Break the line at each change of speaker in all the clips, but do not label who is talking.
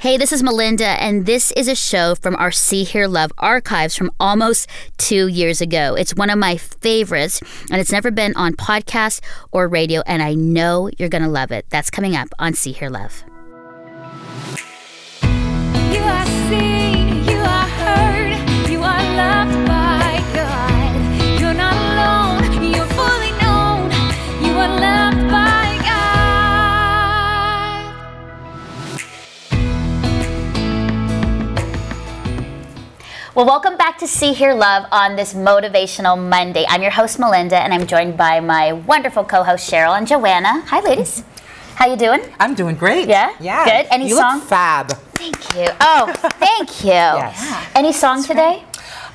Hey, this is Melinda, and this is a show from our See Hear Love archives from almost two years ago. It's one of my favorites, and it's never been on podcast or radio, and I know you're going to love it. That's coming up on See Hear Love. Well, welcome back to See Hear Love on this motivational Monday. I'm your host Melinda, and I'm joined by my wonderful co-host Cheryl and Joanna. Hi, ladies. How you doing?
I'm doing great.
Yeah?
Yeah.
Good. Any
you
song?
Look fab.
Thank you. Oh, thank you.
Yes.
Any song today?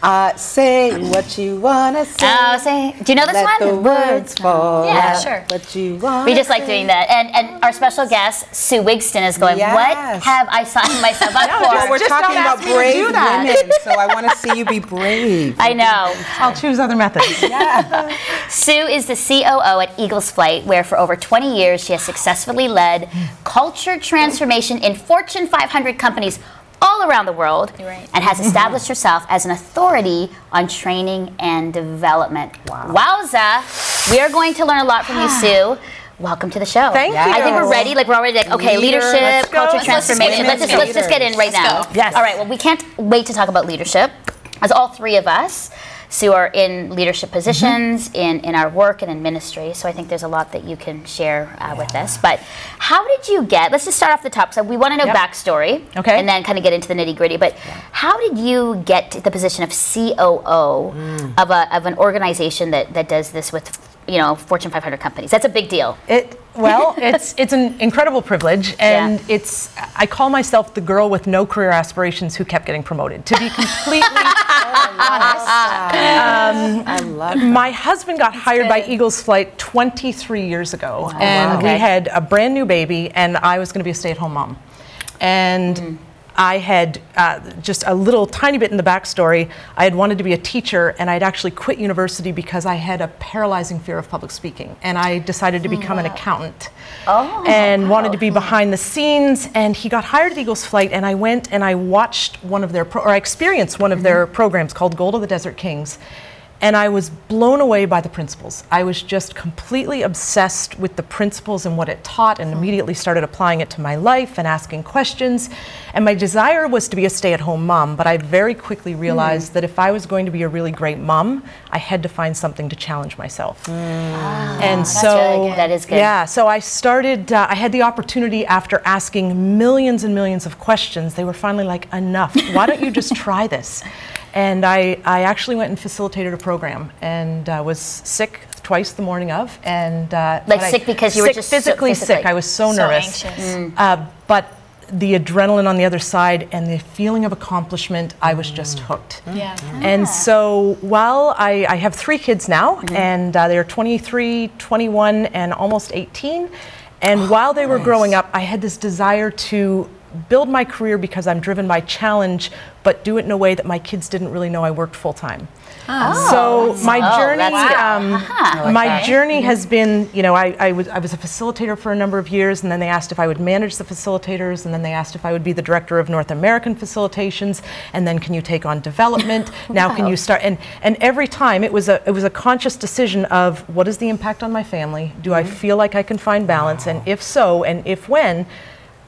Uh, say what you wanna say.
Oh, say. Do you know this
Let
one?
the words fall.
Yeah,
out
sure.
What you want.
We just like doing that. And and our special guest, Sue Wigston, is going,
Yes.
What have I signed myself up for?
Well, we're
Just
talking about
ask me to
brave women, so I want to see you be brave.
I know.
I'll choose other methods. yeah.
Sue is the COO at Eagles Flight, where for over 20 years she has successfully led culture transformation in Fortune 500 companies all around the world
right.
and has established herself as an authority on training and development. Wow. Wowza! We are going to learn a lot from you, Sue. Welcome to the show.
Thank you.
I think we're ready. Like we're already like, okay,
Leader,
leadership,
let's
culture
Let's
transformation. Let's just let's just get in right
Let's
now.
go.
Yes.
All right. Well, we can't wait to talk about leadership, as all three of us, Sue, are in leadership positions in in our work and in ministry. So I think there's a lot that you can share uh, with us. But how did you get? Let's just start off the top. So we want to know
Yep.
backstory,
Okay.
and then kind of get into the nitty gritty. But how did you get to the position of COO of a of an organization that that does this with you know Fortune 500 companies? That's a big deal.
It well, it's it's an incredible privilege, and
Yeah.
it's I call myself the girl with no career aspirations who kept getting promoted. To be completely honest, um,
I love that.
my husband got hired by Eagles Flight 23 years ago, and
Okay.
we had a brand new baby, and I was going to be a stay-at-home mom, and. Mm. I had uh, just a little tiny bit in the backstory. I had wanted to be a teacher, and I'd actually quit university because I had a paralyzing fear of public speaking, and I decided to become an accountant.
Oh,
and wanted to be behind the scenes. And he got hired at Eagles Flight, and I went and I watched one of their, pro- or I experienced one of their programs called Gold of the Desert Kings. And I was blown away by the principles. I was just completely obsessed with the principles and what it taught, and hmm. immediately started applying it to my life and asking questions. And my desire was to be a stay at home mom, but I very quickly hmm. realized that if I was going to be a really great mom, I had to find something to challenge myself. Hmm. Ah, and so,
really good. That is good.
Yeah, so I started, uh, I had the opportunity after asking millions and millions of questions, they were finally like, enough. Why don't you just try this? And I, I actually went and facilitated a program and uh, was sick twice the morning of. and uh,
Like
but I-
sick because you were
sick,
just so
physically,
physically-
sick. I was so,
So
nervous.
anxious.
Uh, but the adrenaline on the other side and the feeling of accomplishment, I was just hooked.
Yeah.
And so while I, I have three kids now, and uh, they're 23, 21, and almost 18, and while they were growing up, I had this desire to build my career because I'm driven by challenge, but do it in a way that my kids didn't really know I worked full time. so my
Oh,
journey,
that's
um,
Uh-huh.
my
Okay.
journey has been, you know, I, I, was, I was a facilitator for a number of years, and then they asked if I would manage the facilitators, and then they asked if I would be the director of North American facilitations, and then can you take on development? Now can you start? And, and every time it was a it was a conscious decision of what is the impact on my family? Do I feel like I can find balance? And if so, and if when.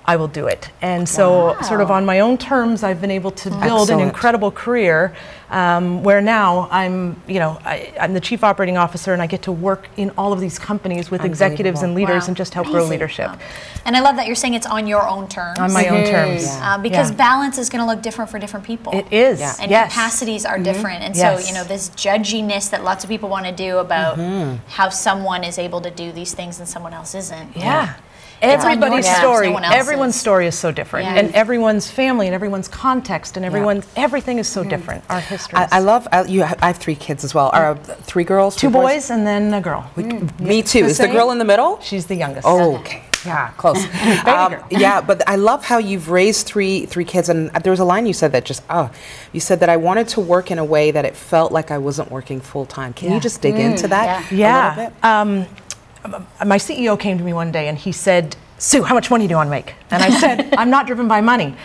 I will do it. And so, sort of on my own terms, I've been able to build an incredible career um, where now I'm, you know, I, I'm the chief operating officer and I get to work in all of these companies with executives and leaders
Wow.
and just help grow leadership
And I love that you're saying it's on your own terms.
on my own terms.
Uh, because
Yeah.
balance is going to look different for different people.
It is.
Yeah.
And
yes.
capacities are different. And
Yes.
so, you know, this judginess that lots of people want to do about how someone is able to do these things and someone else isn't.
Yeah.
It's on your
Everybody's
terms,
story,
no
everyone's story is so different,
Yeah.
and everyone's family, and everyone's context, and everyone, everything is so different. Our history.
I, I love I, you. I have three kids as well. Are three girls?
two boys and then a girl. Mm.
Me too. Is the girl in the middle?
She's the youngest.
Oh, okay. Yeah, close. um, yeah, but I love how you've raised three three kids, and there was a line you said that just oh, you said that I wanted to work in a way that it felt like I wasn't working full time. Can you just dig into mm. that?
yeah.
a
Yeah. Um, my CEO came to me one day and he said, Sue, how much money do you want to make? And I said, I'm not driven by money.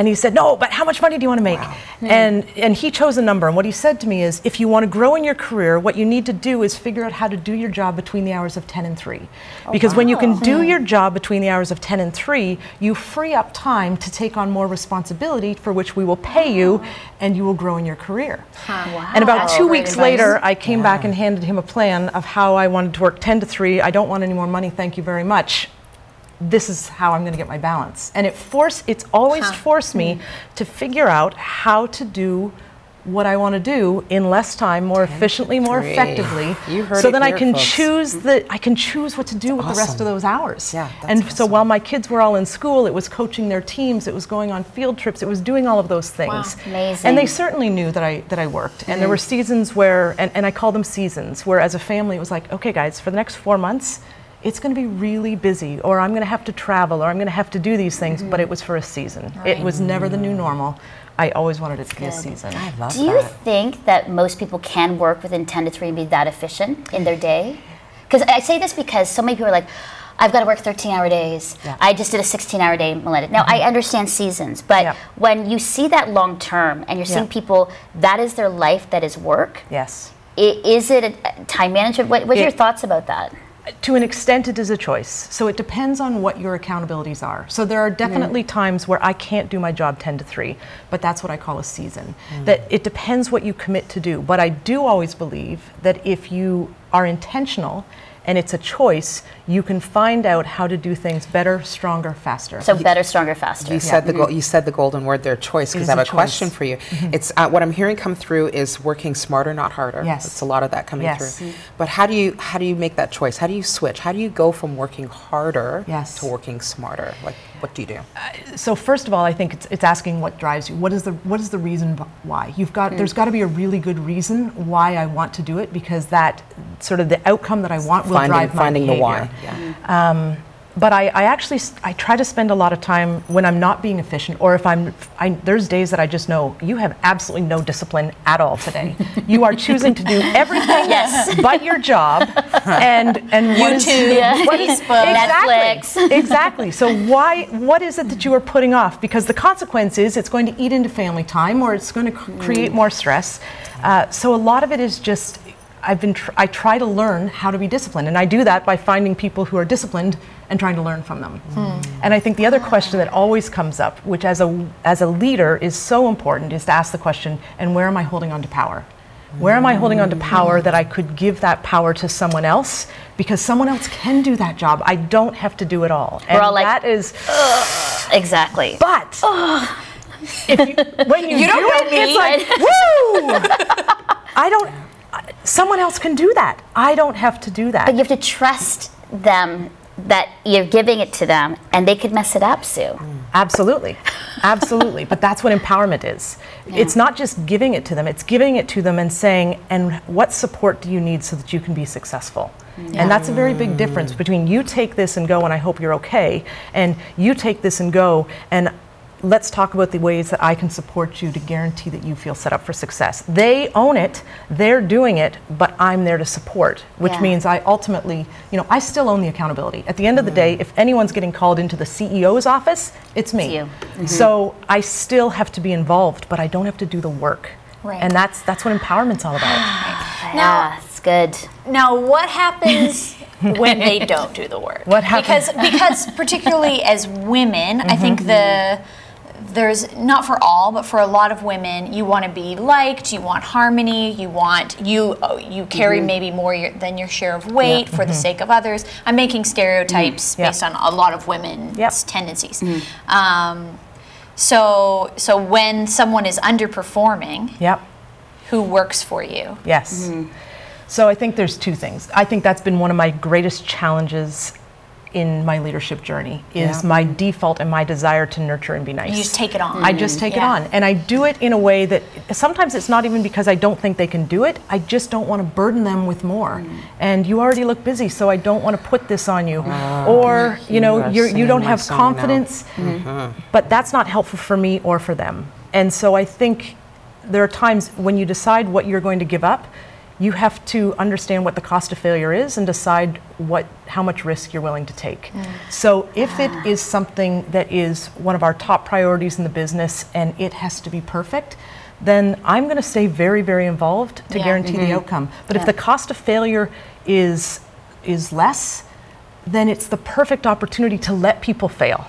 And he said, No, but how much money do you want to make? Hmm. And and he chose a number. And what he said to me is, if you want to grow in your career, what you need to do is figure out how to do your job between the hours of 10 and 3. Because when you can do hmm. your job between the hours of 10 and 3, you free up time to take on more responsibility for which we will pay you and you will grow in your career. And about
That's
two weeks
advice.
later, I came back and handed him a plan of how I wanted to work 10 to 3. I don't want any more money, thank you very much. This is how I'm going to get my balance. And it forced it's always forced me hmm. to figure out how to do what I want to do in less time, more efficiently, more effectively.
You heard
so
it
then I can
folks.
choose the I can choose what to do with the rest of those hours.
Yeah, that's
and so while my kids were all in school, it was coaching their teams, it was going on field trips, it was doing all of those things.
Amazing.
And they certainly knew that I that I worked. And there were mm-hmm. seasons where and, and I call them seasons, where as a family it was like, okay guys, for the next four months, it's going to be really busy, or I'm going to have to travel, or I'm going to have to do these things. But mm-hmm. it was for a season. It was never the new mm. normal. I always wanted it to be a season.
I love
Do you think that most people can work within 10 to 3 and be that efficient in their day? Because I say this because so many people are like, I've got to work 13 hour days.
Yeah.
I just did a 16 hour day, Melinda. Now, I mm-hmm. understand seasons, but
Yeah.
when you see that long term and you're seeing
Yeah.
people, that is their life, that is work,
yes.
i- is it a time management? What, what's your thoughts about that?
To an extent, it is a choice. So it depends on what your accountabilities are. So there are definitely mm. times where I can't do my job 10 to 3, but that's what I call a season. Mm. That it depends what you commit to do. But I do always believe that if you are intentional and it's a choice, you can find out how to do things better, stronger, faster.
So better, stronger, faster.
You said the go- you said the golden word there, choice. Because
is
I have
a
a, question for you. It's uh, what I'm hearing come through is working smarter, not harder.
Yes.
it's a lot of that coming
Yes.
through. But how do you how do you make that choice? How do you switch? How do you go from working harder
Yes.
to working smarter? Like, what do you do?
Uh, so first of all, I think it's, it's asking what drives you. What is the what is the reason why? You've got there's hmm. got to be a really good reason why I want to do it because that sort of the outcome that I want will
finding
drive my
finding the why. Yeah.
But I, I actually I try to spend a lot of time when I'm not being efficient, or if I'm I, there's days that I just know you have absolutely no discipline at all today. you are choosing to do everything
Yes.
but your job, and and what is-
YouTube,
Yeah.
what is-
Facebook.
exactly,
Netflix.
exactly. So why what is it that you are putting off? Because the consequence is it's going to eat into family time, or it's going to c- create more stress. Uh, so a lot of it is just. I've been tr- I try to learn how to be disciplined, and I do that by finding people who are disciplined and trying to learn from them. Hmm. And I think the other question that always comes up, which as a as a leader is so important, is to ask the question: And where am I holding on to power? Where am I holding on to power that I could give that power to someone else? Because someone else can do that job. I don't have to do it all. And
all like,
that is,
Exactly.
but if you, when you,
You don't
do
know
it, it's like, woo! I don't. Someone else can do that. I don't have to do that.
But you have to trust them that you're giving it to them and they could mess it up, Sue.
Absolutely. Absolutely. but that's what empowerment is. It's not just giving it to them, it's giving it to them and saying, and what support do you need so that you can be successful? Mm. And that's a very big difference between you take this and go and I hope you're okay, and you take this and go and let's talk about the ways that I can support you to guarantee that you feel set up for success. They own it, they're doing it, but I'm there to support, which
Yeah.
means I ultimately, you know, I still own the accountability. At the end of the day, if anyone's getting called into the CEO's office, it's me.
you. Mm-hmm.
So I still have to be involved, but I don't have to do the work.
Right.
And that's that's what empowerment's all about.
Yeah, it's good.
Now, what happens when they don't do the work?
What happens?
Because because particularly as women, I think mm-hmm. the there's not for all, but for a lot of women, you want to be liked, you want harmony, you want you oh, you carry mm-hmm. maybe more your, than your share of weight for the mm-hmm. sake of others. I'm making stereotypes mm-hmm.
Yeah.
based on a lot of women's
Yep.
tendencies. Um, so so when someone is underperforming,
Yep.
who works for you?
Yes. So I think there's two things. I think that's been one of my greatest challenges in my leadership journey is
Yeah.
my default and my desire to nurture and be nice.
You just take it on.
I just take
Yeah.
it on. And I do it in a way that sometimes it's not even because I don't think they can do it. I just don't want to burden them with more. Mm. And you already look busy, so I don't want to put this on you. or, you know,
you are
you're, you don't have
song now.
confidence. Mm-hmm. But that's not helpful for me or for them. And so I think there are times when you decide what you're going to give up, you have to understand what the cost of failure is and decide what how much risk you're willing to take. Mm. So if it ah. is something that is one of our top priorities in the business and it has to be perfect, then I'm going to stay very very involved to
Yeah.
guarantee the mm-hmm. outcome. But if the cost of failure is is less, then it's the perfect opportunity to let people fail.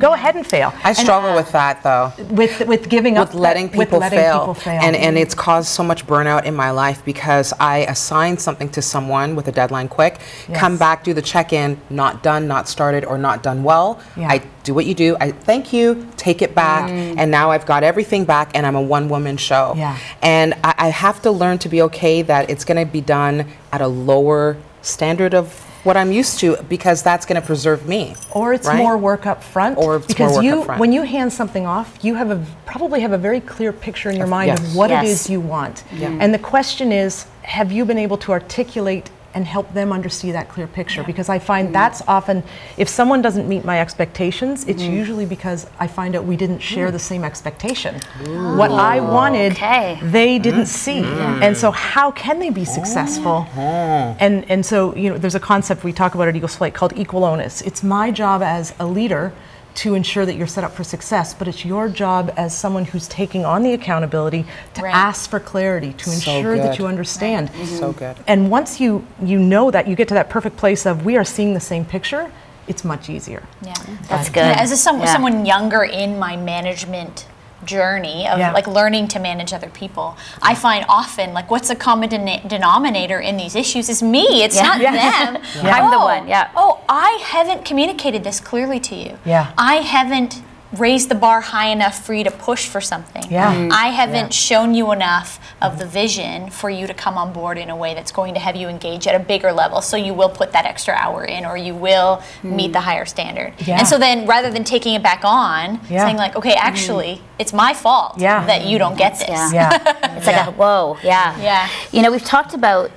Go ahead and fail.
I
And
struggle with uh, that though.
with with giving up
with letting
that- with
people,
letting
fail.
people fail.
and and it's caused so much burnout in my life because I assign something to someone with a deadline quick, come back, do the check-in, not done, not started, or not done well.
Yeah.
I do what you do. I thank you, take it back, mm. and now I've got everything back, and I'm a one-woman show.
Yeah.
And I, I have to learn to be okay that it's going to be done at a lower standard of what I'm used to because that's going to preserve me.
or it's
right?
more work up front.
Or it's more
because
work
you,
up front.
when you hand something off, you have a probably have a very clear picture in your mind
yes.
of what
Yes.
it is you want. And the question is, have you been able to articulate and help them understand that clear picture? Because I find
Mm.
that's often, if someone doesn't meet my expectations, it's
Mm.
usually because I find out we didn't share the same expectation. What I wanted,
Okay.
they didn't see.
Mm.
And so how can they be successful? And and so you know there's a concept we talk about at Eagles Flight called equal onus. It's my job as a leader to ensure that you're set up for success, but it's your job as someone who's taking on the accountability to
Right.
ask for clarity, to
So
ensure that you understand. Mm-hmm.
So good.
And once you you know that you get to that perfect place of we are seeing the same picture, it's much easier.
Yeah.
That's good.
Yeah, as a, some,
Yeah.
someone younger in my management journey of
Yeah.
like learning to manage other people, I find often like what's a common denominator in these issues is me. It's
Yeah.
not
Yeah.
them.
I'm the
oh,
one. yeah.
Oh, I haven't communicated this clearly to you.
Yeah.
I haven't raised the bar high enough for you to push for something.
Yeah. Mhm.
I haven't shown you enough of the vision for you to come on board in a way that's going to have you engage at a bigger level. So you will put that extra hour in or you will meet the higher standard.
Yeah.
And so then rather than taking it back on,
Yeah.
saying like, okay, actually, it's my fault
Yeah.
that you don't get this.
yeah.
Yeah.
It's like a whoa, yeah.
Yeah.
You know, we've talked about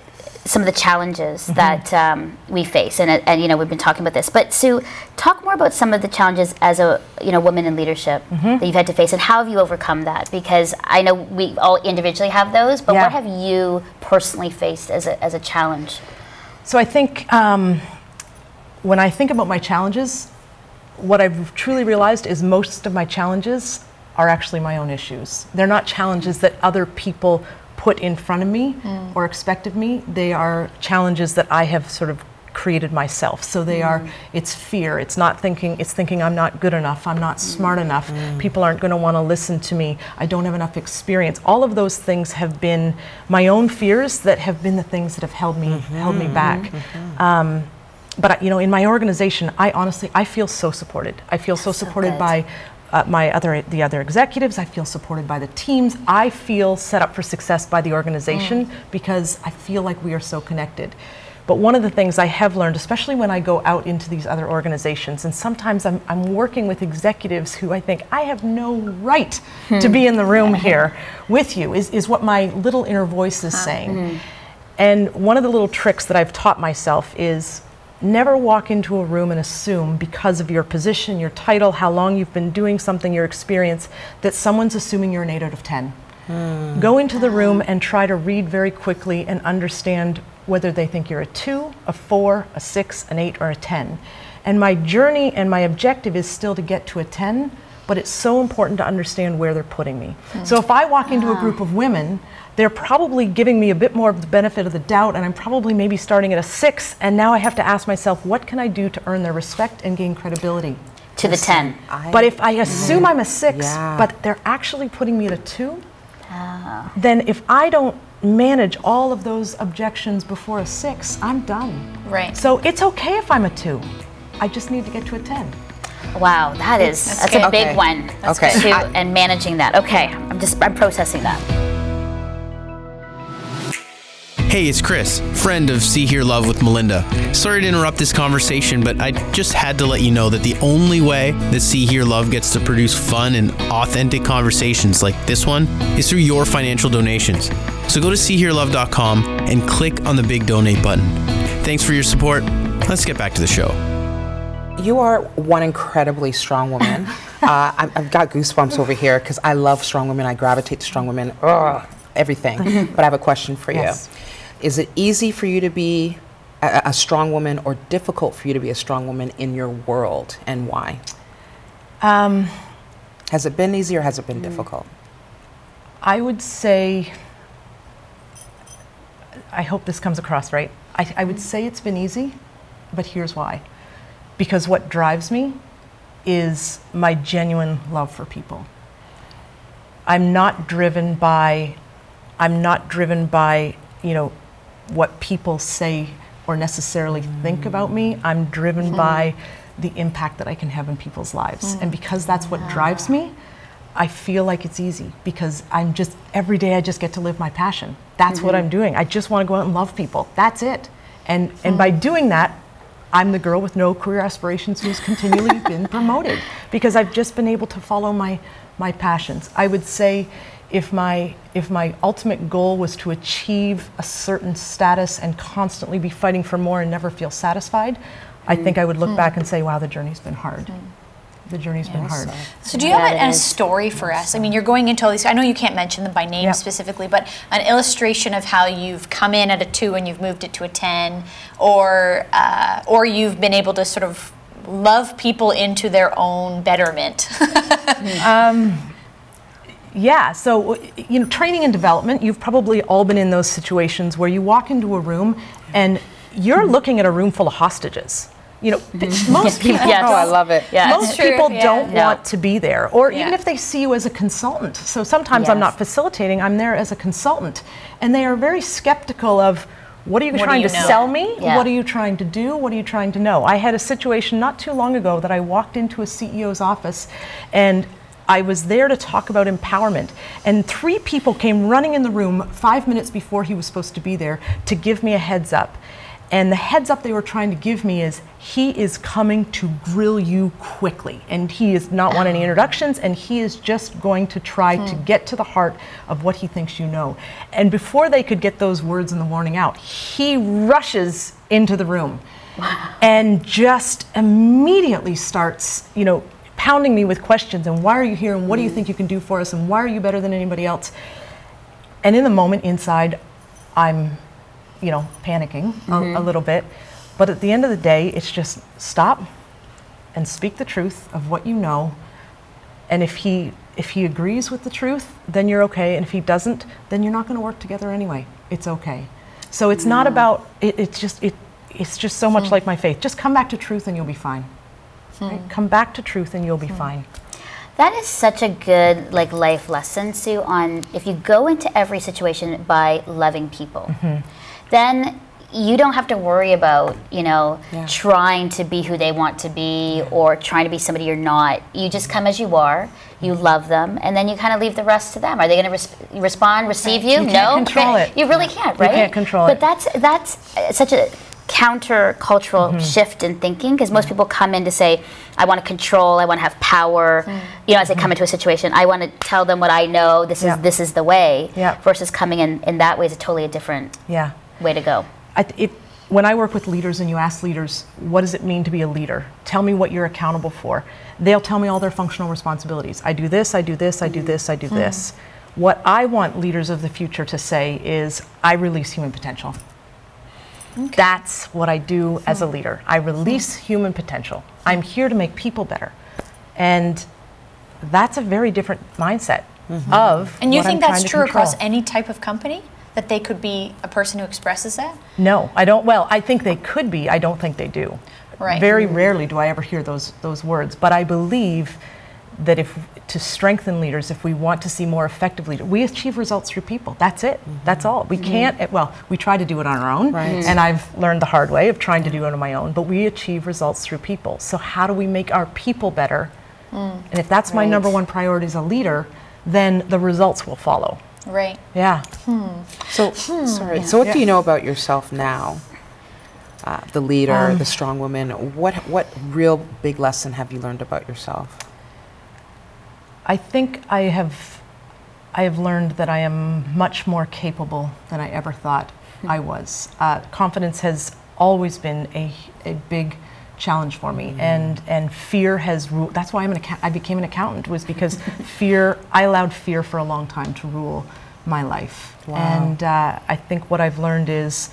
some of the challenges
Mm-hmm.
that um, we face, and, and you know, we've been talking about this. But Sue, talk more about some of the challenges as a you know woman in leadership
Mm-hmm.
that you've had to face, and how have you overcome that? Because I know we all individually have those, but
Yeah.
what have you personally faced as a as a challenge?
So I think um, when I think about my challenges, what I've truly realized is most of my challenges are actually my own issues. They're not challenges that other people put in front of me mm. or expect of me. They are challenges that I have sort of created myself. So they are mm. it's fear. It's not thinking it's thinking I'm not good enough, I'm not smart mm. enough. People aren't going to want to listen to me. I don't have enough experience. All of those things have been my own fears that have been the things that have held me mm-hmm. held me back. Mm-hmm. Um, but you know, in my organization, I honestly I feel so supported. I feel so supported
good.
by uh, my other the other executives. I feel supported by the teams. I feel set up for success by the organization mm. because I feel like we are so connected. But one of the things I have learned, especially when I go out into these other organizations, and sometimes I'm, I'm working with executives who I think I have no right to hmm. be in the room here with you, is, is what my little inner voice is uh, saying. Hmm. And one of the little tricks that I've taught myself is never walk into a room and assume because of your position, your title, how long you've been doing something, your experience, that someone's assuming you're an 8 out of 10. Hmm. Go into the room and try to read very quickly and understand whether they think you're a 2, a 4, a 6, an 8, or a 10. And my journey and my objective is still to get to a 10, but it's so important to understand where they're putting me. Hmm. So if I walk into a ah. group of women, they're probably giving me a bit more of the benefit of the doubt, and I'm probably maybe starting at a 6, and now I have to ask myself, what can I do to earn their respect and gain credibility?
To the ten.
I-
But if I mm. assume I'm a six,
Yeah.
but they're actually putting me at a two, ah. then if I don't manage all of those objections before a six, I'm done.
Right.
So it's okay if I'm a two. I just need to get to a 10.
Wow, that is that's,
good.
a big
Okay.
one.
That's Okay. good.
Too,
I-
and managing that. Okay, I'm just I'm processing that.
Hey, it's Chris, friend of See Hear Love with Melinda. Sorry to interrupt this conversation, but I just had to let you know that the only way that See Hear Love gets to produce fun and authentic conversations like this one is through your financial donations. So go to SeeHearLove.com and click on the big donate button. Thanks for your support. Let's get back to the show.
You are one incredibly strong woman. uh, I- I've got goosebumps over here because I love strong women. I gravitate to strong women. Ugh, everything. but I have a question for you. Is it easy for you to be a, a strong woman or difficult for you to be a strong woman in your world and why?
Um,
Has it been easy or has it been difficult?
I would say, I hope this comes across right. I, I would say it's been easy, but here's why. Because what drives me is my genuine love for people. I'm not driven by, I'm not driven by, you know, what people say or necessarily think about me. I'm driven mm-hmm. by the impact that I can have in people's lives. Mm-hmm. And because that's what drives me, I feel like it's easy because I'm just every day I just get to live my passion. That's what mm-hmm. I'm doing. I just want to go out and love people. That's it. And and by doing that, I'm the girl with no career aspirations who's continually been promoted because I've just been able to follow my my passions. I would say if my if my ultimate goal was to achieve a certain status and constantly be fighting for more and never feel satisfied, I mm. think I would look hmm. back and say, wow, the journey's been hard. The journey's been hard.
So, do you have a, a story for us? I mean, you're going into all these. I know you can't mention them by name
Yeah.
specifically, but an illustration of how you've come in at a two and you've moved it to a ten, or uh, or you've been able to sort of love people into their own betterment.
Yeah, so you know, training and development, you've probably all been in those situations where you walk into a room and you're looking at a room full of hostages. You know, mm-hmm. most people
Yes.
Oh, I love it.
Yeah.
most
true,
people
yeah.
don't
No.
want to be there or even if they see you as a consultant so sometimes i'm not facilitating i'm there as a consultant and they are very skeptical of what are you
What
trying
you
to
know?
sell me
Yeah.
what are you trying to do what are you trying to know i had a situation not too long ago that i walked into a ceo's office and I was there to talk about empowerment, and three people came running in the room five minutes before he was supposed to be there to give me a heads up. And the heads up they were trying to give me is he is coming to grill you quickly. And he is not want any introductions, and he is just going to try to hmm. get to the heart of what he thinks you know. And before they could get those words in the warning out, he rushes into the room and just immediately starts, you know, pounding me with questions and why are you here and what do you hmm. think you can do for us and why are you better than anybody else? And in the moment inside, I'm, you know, panicking a, mm-hmm. a little bit. But at the end of the day, it's just stop and speak the truth of what you know. And if he if he agrees with the truth, then you're okay. And if he doesn't, then you're not going to work together anyway. It's okay. So it's not mm-hmm. about it, it's just it it's just so much hmm. like my faith. Just come back to truth and you'll be fine. Hmm. Right? Come back to truth and you'll be hmm. fine.
That is such a good like life lesson, Sue. On if you go into every situation by loving people, mm-hmm. Then you don't have to worry about you know
Yeah.
trying to be who they want to be or trying to be somebody you're not. You just come as you are. You love them, and then you kind of leave the rest to them. Are they going to res- respond, receive you?
You can't
no,
control it.
You really can't,
You
right?
can't control it.
but
it.
that's that's uh, such a counter-cultural
Mm-hmm.
shift in thinking because most people come in to say i want to control i want to have power you know as they come into a situation i want to tell them what i know this
Mm-hmm. Yeah.
is this is the way
Yeah.
versus coming in in that way is a totally a different
Yeah.
Way to go
I th- it, when I work with leaders and you ask leaders, what does it mean to be a leader? Tell me what you're accountable for. They'll tell me all their functional responsibilities. I do this, I do this, I do this, I do hmm. this. What I want leaders of the future to say is, I release human potential. That's what I do hmm. as a leader. I release hmm. human potential. I'm here to make people better. And that's a very different mindset mm-hmm. of.
and you think
I'm
that's true across any type of company? That they could be a person who expresses that?
No, I don't. Well, I think they could be. I don't think they do.
Right.
Very rarely do I ever hear those those words. But I believe that if to strengthen leaders, if we want to see more effective leaders, we achieve results through people. That's it. Mm-hmm. That's all. We mm-hmm. can't. eh, Well, we try to do it on our own,
Right.
and I've learned the hard way of trying to do it on my own. But we achieve results through people. So how do we make our people better? Mm. And if that's my number one priority as a leader, then the results will follow.
Right.
Yeah.
So, sorry. So, what do you know about yourself now? Uh, the leader, the strong woman. What what real big lesson have you learned about yourself?
I think I have, I have learned that I am much more capable than I ever thought I was. Uh, confidence has always been a, a big challenge for me, and and fear has ruled. That's why I'm an account- I became an accountant was because fear. I allowed fear for a long time to rule my life. And uh, I think what I've learned is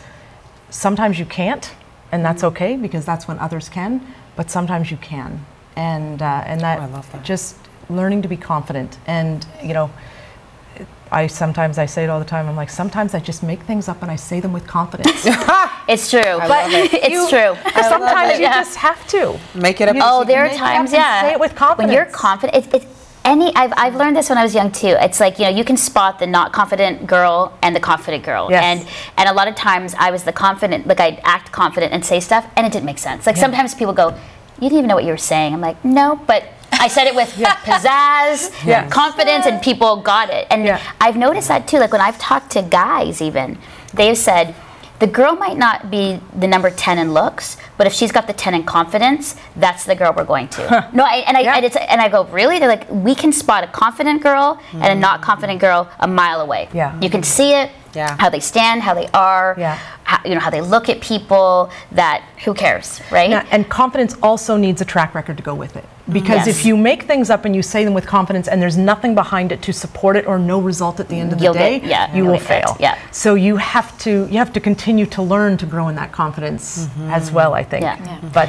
sometimes you can't, and that's okay because that's when others can, but sometimes you can. And, uh, and that,
I love that.
just learning to be confident. And, you know, I sometimes I say it all the time. I'm like, sometimes I just make things up and I say them with confidence.
It's true.
love it.
it's true.
sometimes you
Yeah.
just have to.
Make it up.
You-
Oh,
you
there are
make it up
times,
and
yeah.
say it with confidence.
When you're confident, it's, it's any. I've, I've learned this when I was young too. It's like you know you can spot the not confident girl and the confident girl,
Yes.
and and a lot of times I was the confident, like I'd act confident and say stuff, and it didn't make sense. Like sometimes people go, "You didn't even know what you were saying." I'm like, "No," but. I said it with pizzazz,
Yes.
confidence, and people got it. And
Yeah.
I've noticed that too. Like when I've talked to guys, even they've said the girl might not be the number ten in looks, but if she's got the ten in confidence, that's the girl we're going to. no, I, and I
Yeah.
and, it's, and I go really. They're like we can spot a confident girl and a not confident girl a mile away.
Yeah.
you can see it.
Yeah.
how they stand, how they are.
Yeah.
how, you know how they look at people. That who cares, right?
Yeah, and confidence also needs a track record to go with it. Because
Yes.
if you make things up and you say them with confidence and there's nothing behind it to support it or no result at the end of the
You'll
day,
get- yeah,
you
you'll
will
get
fail.
yeah.
So you have to you have to continue to learn to grow in that confidence mm-hmm. as well, I think.
Yeah. Yeah.
But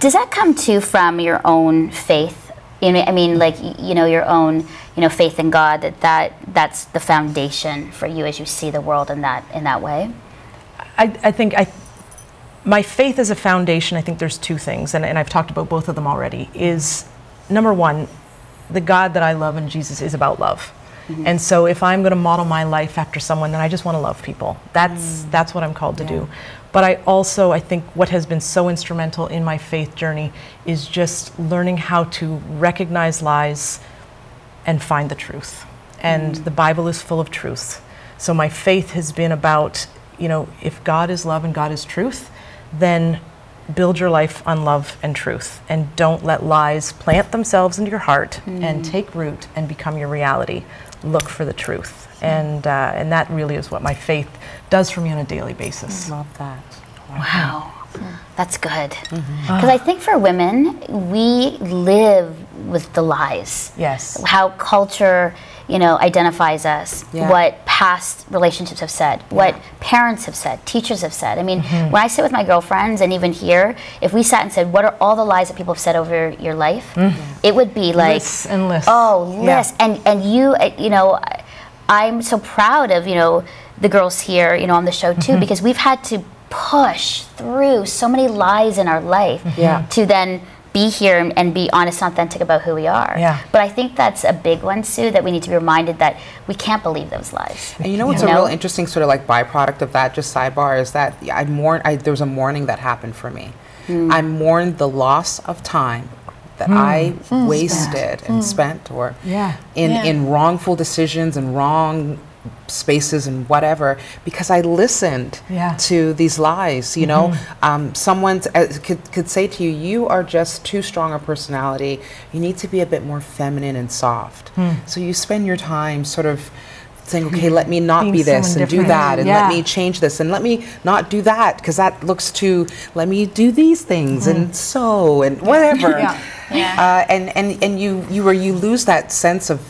Does that come too from your own faith? I mean, like you know, your own, you know, faith in God. That that that's the foundation for you as you see the world in that in that way.
I, I think I, my faith as a foundation, I think there's two things, and, and I've talked about both of them already, is number one, the God that I love and Jesus is about love. Mm-hmm. And so if I'm going to model my life after someone, then I just want to love people. That's, mm. that's what I'm called to do. But I also, I think what has been so instrumental in my faith journey is just learning how to recognize lies and find the truth. And the Bible is full of truth. So my faith has been about, you know, if God is love and God is truth, then build your life on love and truth. And don't let lies plant themselves into your heart and take root and become your reality. Look for the truth. And, uh, and that really is what my faith does for me on a daily basis.
Love that.
Wow. That's good. Because I think for women, we live with the lies.
Yes.
How culture, you know, identifies us,
Yeah.
what past relationships have said, what parents have said, teachers have said. I mean, when I sit with my girlfriends and even here, if we sat and said, what are all the lies that people have said over your life? Hmm. It would be like,
Lists and lists.
Oh,
Yeah.
And and you, uh, you know, I'm so proud of you know the girls here, you know, on the show too, because we've had to push through so many lies in our life mm-hmm.
Yeah.
to then be here and, and be honest and authentic about who we are.
Yeah.
But I think that's a big one, Sue, that we need to be reminded that we can't believe those lies.
And you know what's
You
a real interesting sort of like byproduct of that, just sidebar, is that I mourn. I, there was a mourning that happened for me.
Hmm.
I mourned the loss of time that hmm. I hmm. wasted and hmm. spent, or
Yeah.
in
Yeah.
in wrongful decisions and wrong spaces and whatever because I listened
Yeah.
to these lies. You know, um, someone uh, could could say to you, "You are just too strong a personality. You need to be a bit more feminine and soft." So you spend your time sort of saying, "Okay, let me not
Being
be this
someone
and do that, and
Yeah.
let me change this, and let me not do that because that looks too. Let me do these things and so and whatever."
Yeah. Yeah.
Uh, and and and you you were you lose that sense of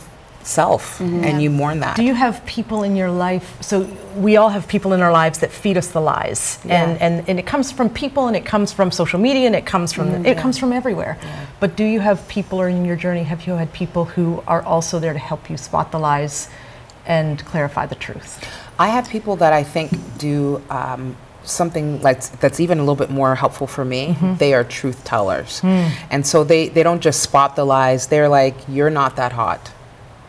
self and you mourn that.
Do you have people in your life? So we all have people in our lives that feed us the lies, and, and and it comes from people, and it comes from social media, and it comes from it comes from everywhere. But do you have people, or in your journey, have you had people who are also there to help you spot the lies and clarify the truth?
I have people that I think do um, something like that's even a little bit more helpful for me.
Mm-hmm.
They are truth tellers,
Hmm.
and so they they don't just spot the lies. They're like, "You're not that hot."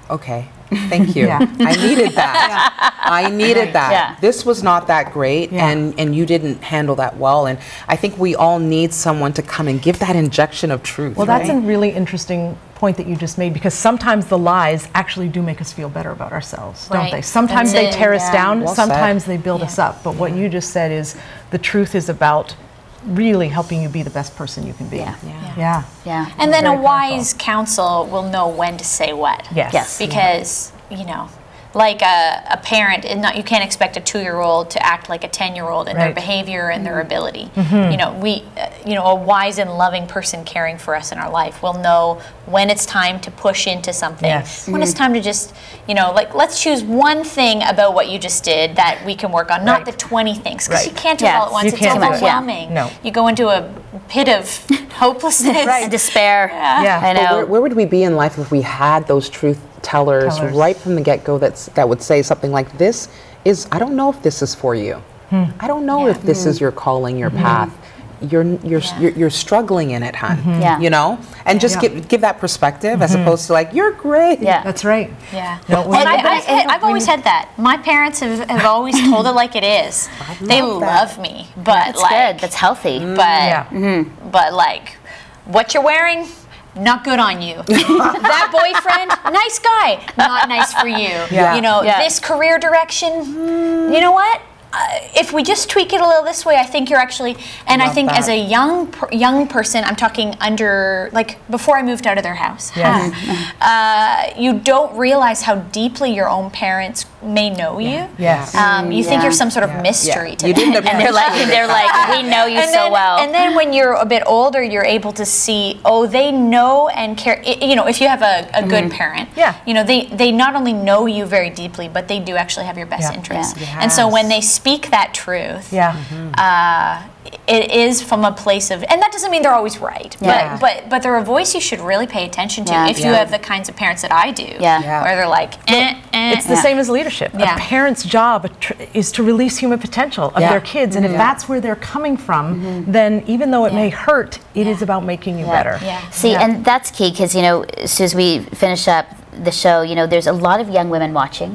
Okay, thank you.
Yeah.
I needed that. I needed that.
Yeah.
This was not that great,
Yeah.
and and you didn't handle that well. And I think we all need someone to come and give that injection of truth.
Well, that's a really interesting point that you just made because sometimes the lies actually do make us feel better about ourselves, don't they? Sometimes
That's
they
it,
tear us
yeah.
down,
Well said.
sometimes they build
Yeah.
us up. But what you just said is the truth is about really helping you be the best person you can be.
Yeah.
Yeah.
Yeah.
And then a
Very powerful.
wise counsel will know when to say what.
Yes.
Yes.
Because, you know, like a, a parent, and not you can't expect a two-year-old to act like a ten-year-old in their behavior and their ability. You know, we, uh, you know, a wise and loving person caring for us in our life will know when it's time to push into something,
Yes.
when it's time to just, you know, like let's choose one thing about what you just did that we can work on, not
Right.
the twenty things, because
Right.
you can't do it
Yeah.
all at once.
You
it's
can't it.
overwhelming.
No.
You go into a pit of hopelessness.
And despair.
Yeah.
I
But
know.
where, where would we be in life if we had those truth tellers,
Tellers.
right from the get-go that's, that would say something like, this is, I don't know if this is for you. Hmm. I don't know
Yeah.
if this is hmm. your calling, your hmm. path. You're, you're,
Yeah.
you're, you're struggling in it, hon.
Yeah.
You know? And just
Yeah.
give, give that perspective as opposed to like, you're great.
yeah.
That's right.
Yeah.
No,
and
when-
I, I, I've always had that. My parents have, have always told it like it is. They
love that.
love me, but
That's
like,
good. That's healthy. Mm.
but
Yeah. Mm-hmm.
but like, what you're wearing, not good on you. that boyfriend, nice guy, not nice for you.
Yeah.
You know,
Yeah.
this career direction, hmm, you know what? Uh, if we just tweak it a little this way, I think you're actually, and I
Love
think as a young per, young person, I'm talking under like before I moved out of their house.
Yes.
Uh, you don't realize how deeply your own parents may know you.
Yes.
Um, you think you're some sort of
Yeah.
mystery
Yeah.
to
You
them.
and they're like, they're like, we know you
and
so
then,
well.
And then when you're a bit older, you're able to see, oh, they know and care. i- You know, if you have a, a good parent,
Yeah.
you know, they they not only know you very deeply, but they do actually have your best
Yeah.
interests.
Yeah.
And so when they speak that truth,
Yeah.
uh, it is from a place of, and that doesn't mean they're always right,
Yeah.
but but but they're a voice you should really pay attention to
Yeah.
if you
Yeah.
have the kinds of parents that I do,
Yeah.
Yeah.
where they're like, eh, eh,
It's the
Yeah.
same as leadership.
Yeah.
A parent's job tr- is to release human potential of
Yeah.
their kids. And if that's where they're coming from, then even though it may hurt, it is
Yeah.
about making you
Yeah.
better.
yeah.
See,
Yeah.
and that's key because, you know, so as we finish up the show, you know, there's a lot of young women watching,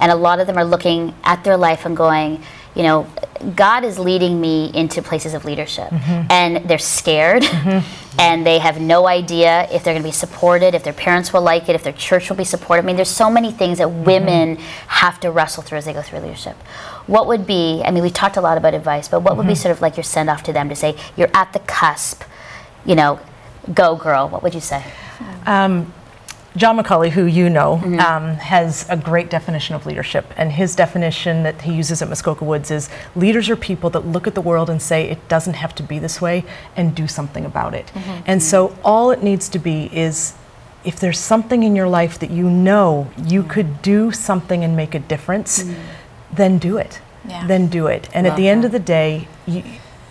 and a lot of them are looking at their life and going, you know, God is leading me into places of leadership. Mm-hmm. And they're scared, mm-hmm. and they have no idea if they're going to be supported, if their parents will like it, if their church will be supportive. I mean, there's so many things that mm-hmm. women have to wrestle through as they go through leadership. What would be, I mean, we talked a lot about advice, but what would be sort of like your send off to them to say, you're at the cusp, you know, go girl? What would you say?
Um, John McCulley, who you know,
Mm-hmm.
um, has a great definition of leadership. And his definition that he uses at Muskoka Woods is leaders are people that look at the world and say it doesn't have to be this way and do something about it.
Mm-hmm.
And so all it needs to be is if there's something in your life that you know you could do something and make a difference, then do it.
Yeah.
Then do it. And at the end of the day, you,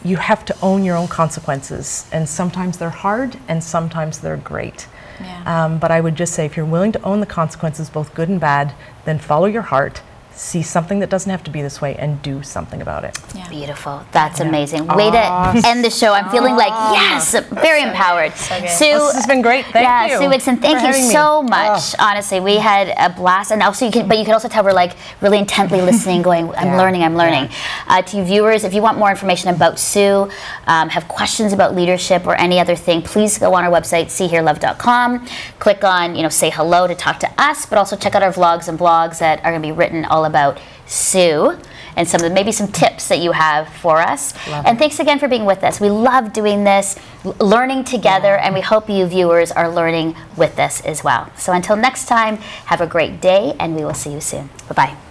you have to own your own consequences. And sometimes they're hard and sometimes they're great.
Yeah.
Um, but I would just say if you're willing to own the consequences, both good and bad, then follow your heart, see something that doesn't have to be this way, and do something about it.
Yeah.
Beautiful. That's amazing. Way to end the show. I'm feeling like, yes, very empowered.
good.
Sue,
This has been great. Thank
yeah,
you Yeah,
Sue Wigston, thank you
having me.
so much. Honestly, we had a blast, and also you can, but you can also tell we're like really intently listening, going, "I'm
Yeah,
learning, I'm learning." Uh, to you viewers, if you want more information about Sue, um, have questions about leadership or any other thing, please go on our website, seehearlove.com. Click on, you know, say hello to talk to us, but also check out our vlogs and blogs that are going to be written all about Sue. And some of the, maybe some tips that you have for us. and thanks again for being with us. We love doing this, learning together, and we hope you viewers are learning with us as well. So until next time, have a great day, and we will see you soon. Bye bye.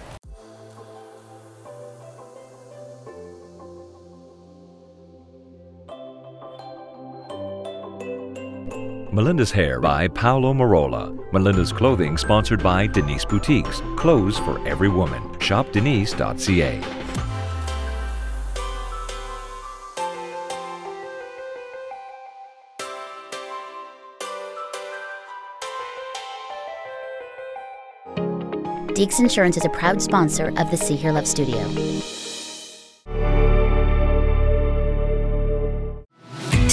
Melinda's Hair by Paolo Marola. Melinda's Clothing sponsored by Denise Boutiques. Clothes for every woman. Shopdenise.ca.
Deeks Insurance is a proud sponsor of the See Here Love Studio.